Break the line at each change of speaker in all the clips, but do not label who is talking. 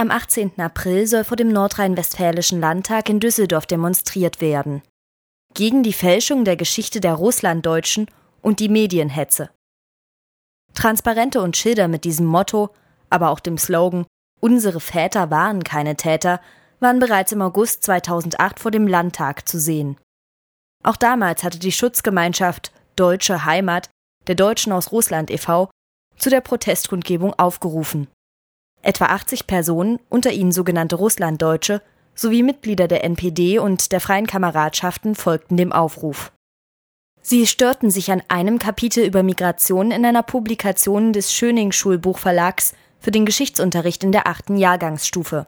Am 18. April soll vor dem Nordrhein-Westfälischen Landtag in Düsseldorf demonstriert werden. Gegen die Fälschung der Geschichte der Russlanddeutschen und die Medienhetze. Transparente und Schilder mit diesem Motto, aber auch dem Slogan Unsere Väter waren keine Täter, waren bereits im August 2008 vor dem Landtag zu sehen. Auch damals hatte die Schutzgemeinschaft Deutsche Heimat der Deutschen aus Russland e.V. zu der Protestkundgebung aufgerufen. Etwa 80 Personen, unter ihnen sogenannte Russlanddeutsche, sowie Mitglieder der NPD und der Freien Kameradschaften folgten dem Aufruf. Sie störten sich an einem Kapitel über Migration in einer Publikation des Schöning Schulbuchverlags für den Geschichtsunterricht in der achten Jahrgangsstufe.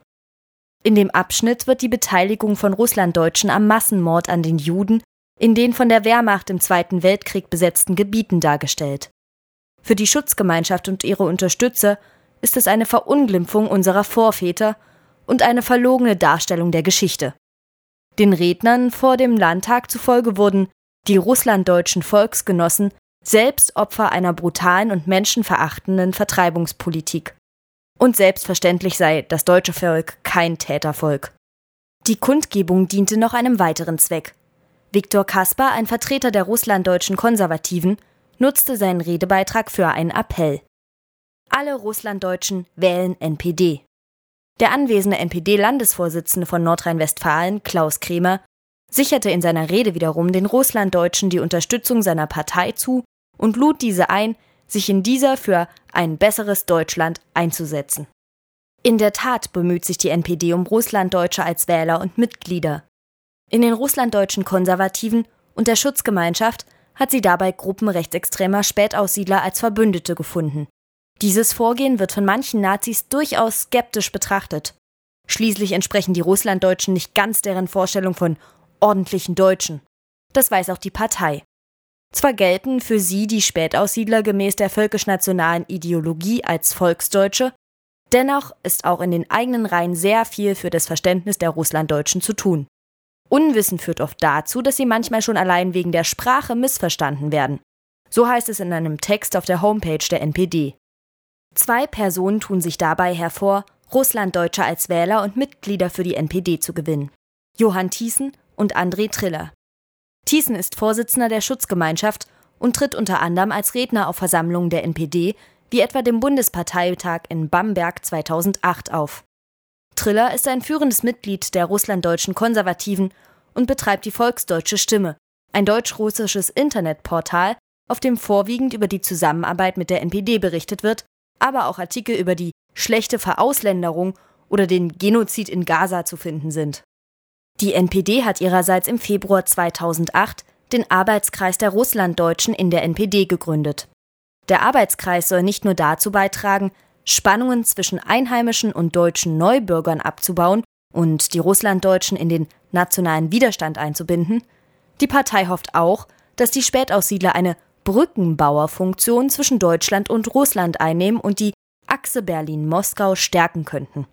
In dem Abschnitt wird die Beteiligung von Russlanddeutschen am Massenmord an den Juden in den von der Wehrmacht im Zweiten Weltkrieg besetzten Gebieten dargestellt. Für die Schutzgemeinschaft und ihre Unterstützer ist es eine Verunglimpfung unserer Vorväter und eine verlogene Darstellung der Geschichte. Den Rednern vor dem Landtag zufolge wurden die russlanddeutschen Volksgenossen selbst Opfer einer brutalen und menschenverachtenden Vertreibungspolitik. Und selbstverständlich sei das deutsche Volk kein Tätervolk. Die Kundgebung diente noch einem weiteren Zweck. Viktor Kaspar, ein Vertreter der russlanddeutschen Konservativen, nutzte seinen Redebeitrag für einen Appell. Alle Russlanddeutschen wählen NPD. Der anwesende NPD-Landesvorsitzende von Nordrhein-Westfalen, Klaus Kremer, sicherte in seiner Rede wiederum den Russlanddeutschen die Unterstützung seiner Partei zu und lud diese ein, sich in dieser für ein besseres Deutschland einzusetzen. In der Tat bemüht sich die NPD um Russlanddeutsche als Wähler und Mitglieder. In den russlanddeutschen Konservativen und der Schutzgemeinschaft hat sie dabei Gruppen rechtsextremer Spätaussiedler als Verbündete gefunden. Dieses Vorgehen wird von manchen Nazis durchaus skeptisch betrachtet. Schließlich entsprechen die Russlanddeutschen nicht ganz deren Vorstellung von ordentlichen Deutschen. Das weiß auch die Partei. Zwar gelten für sie die Spätaussiedler gemäß der völkisch-nationalen Ideologie als Volksdeutsche, dennoch ist auch in den eigenen Reihen sehr viel für das Verständnis der Russlanddeutschen zu tun. Unwissen führt oft dazu, dass sie manchmal schon allein wegen der Sprache missverstanden werden. So heißt es in einem Text auf der Homepage der NPD. Zwei Personen tun sich dabei hervor, Russlanddeutsche als Wähler und Mitglieder für die NPD zu gewinnen. Johann Thiessen und André Triller. Thiessen ist Vorsitzender der Schutzgemeinschaft und tritt unter anderem als Redner auf Versammlungen der NPD, wie etwa dem Bundesparteitag in Bamberg 2008 auf. Triller ist ein führendes Mitglied der russlanddeutschen Konservativen und betreibt die Volksdeutsche Stimme, ein deutsch-russisches Internetportal, auf dem vorwiegend über die Zusammenarbeit mit der NPD berichtet wird, aber auch Artikel über die schlechte Verausländerung oder den Genozid in Gaza zu finden sind. Die NPD hat ihrerseits im Februar 2008 den Arbeitskreis der Russlanddeutschen in der NPD gegründet. Der Arbeitskreis soll nicht nur dazu beitragen, Spannungen zwischen einheimischen und deutschen Neubürgern abzubauen und die Russlanddeutschen in den nationalen Widerstand einzubinden, die Partei hofft auch, dass die Spätaussiedler eine Brückenbauerfunktion zwischen Deutschland und Russland einnehmen und die Achse Berlin-Moskau stärken könnten.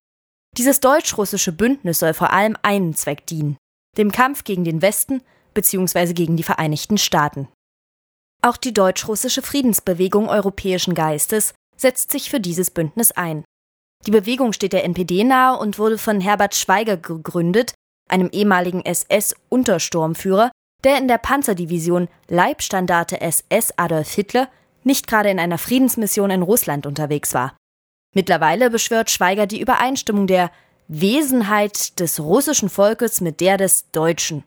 Dieses deutsch-russische Bündnis soll vor allem einen Zweck dienen, dem Kampf gegen den Westen bzw. gegen die Vereinigten Staaten. Auch die deutsch-russische Friedensbewegung europäischen Geistes setzt sich für dieses Bündnis ein. Die Bewegung steht der NPD nahe und wurde von Herbert Schweiger gegründet, einem ehemaligen SS-Untersturmführer, der in der Panzerdivision Leibstandarte SS Adolf Hitler nicht gerade in einer Friedensmission in Russland unterwegs war. Mittlerweile beschwört Schweiger die Übereinstimmung der Wesenheit des russischen Volkes mit der des Deutschen.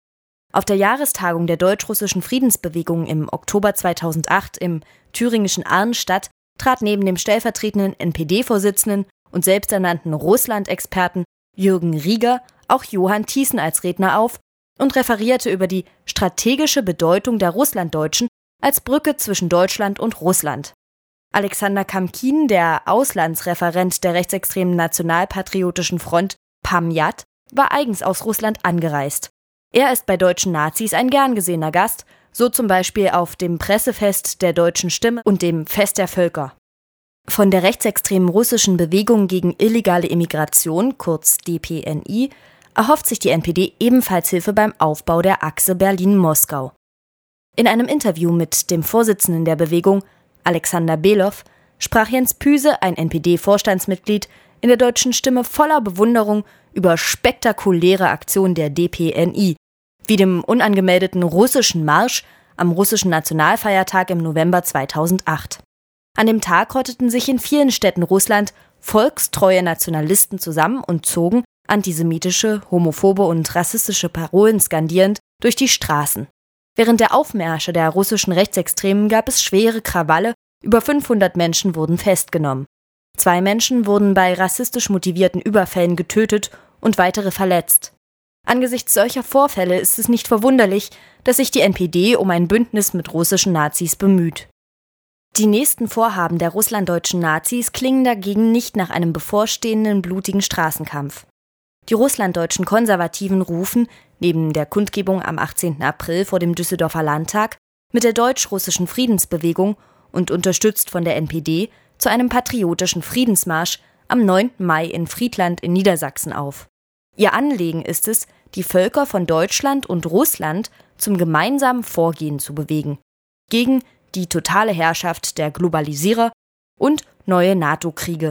Auf der Jahrestagung der deutsch-russischen Friedensbewegung im Oktober 2008 im thüringischen Arnstadt trat neben dem stellvertretenden NPD-Vorsitzenden und selbsternannten Russland-Experten Jürgen Rieger auch Johann Thiessen als Redner auf und referierte über die strategische Bedeutung der Russlanddeutschen als Brücke zwischen Deutschland und Russland. Alexander Kamkin, der Auslandsreferent der rechtsextremen Nationalpatriotischen Front PAMJAT, war eigens aus Russland angereist. Er ist bei deutschen Nazis ein gern gesehener Gast, so zum Beispiel auf dem Pressefest der deutschen Stimme und dem Fest der Völker. Von der rechtsextremen russischen Bewegung gegen illegale Immigration, kurz DPNI, erhofft sich die NPD ebenfalls Hilfe beim Aufbau der Achse Berlin-Moskau. In einem Interview mit dem Vorsitzenden der Bewegung, Alexander Below, sprach Jens Püse, ein NPD-Vorstandsmitglied, in der deutschen Stimme voller Bewunderung über spektakuläre Aktionen der DPNI, wie dem unangemeldeten russischen Marsch am russischen Nationalfeiertag im November 2008. An dem Tag rotteten sich in vielen Städten Russland volkstreue Nationalisten zusammen und zogen, antisemitische, homophobe und rassistische Parolen skandierend, durch die Straßen. Während der Aufmärsche der russischen Rechtsextremen gab es schwere Krawalle, über 500 Menschen wurden festgenommen. Zwei Menschen wurden bei rassistisch motivierten Überfällen getötet und weitere verletzt. Angesichts solcher Vorfälle ist es nicht verwunderlich, dass sich die NPD um ein Bündnis mit russischen Nazis bemüht. Die nächsten Vorhaben der russlanddeutschen Nazis klingen dagegen nicht nach einem bevorstehenden blutigen Straßenkampf. Die russlanddeutschen Konservativen rufen, neben der Kundgebung am 18. April vor dem Düsseldorfer Landtag, mit der deutsch-russischen Friedensbewegung und unterstützt von der NPD zu einem patriotischen Friedensmarsch am 9. Mai in Friedland in Niedersachsen auf. Ihr Anliegen ist es, die Völker von Deutschland und Russland zum gemeinsamen Vorgehen zu bewegen, gegen die totale Herrschaft der Globalisierer und neue NATO-Kriege,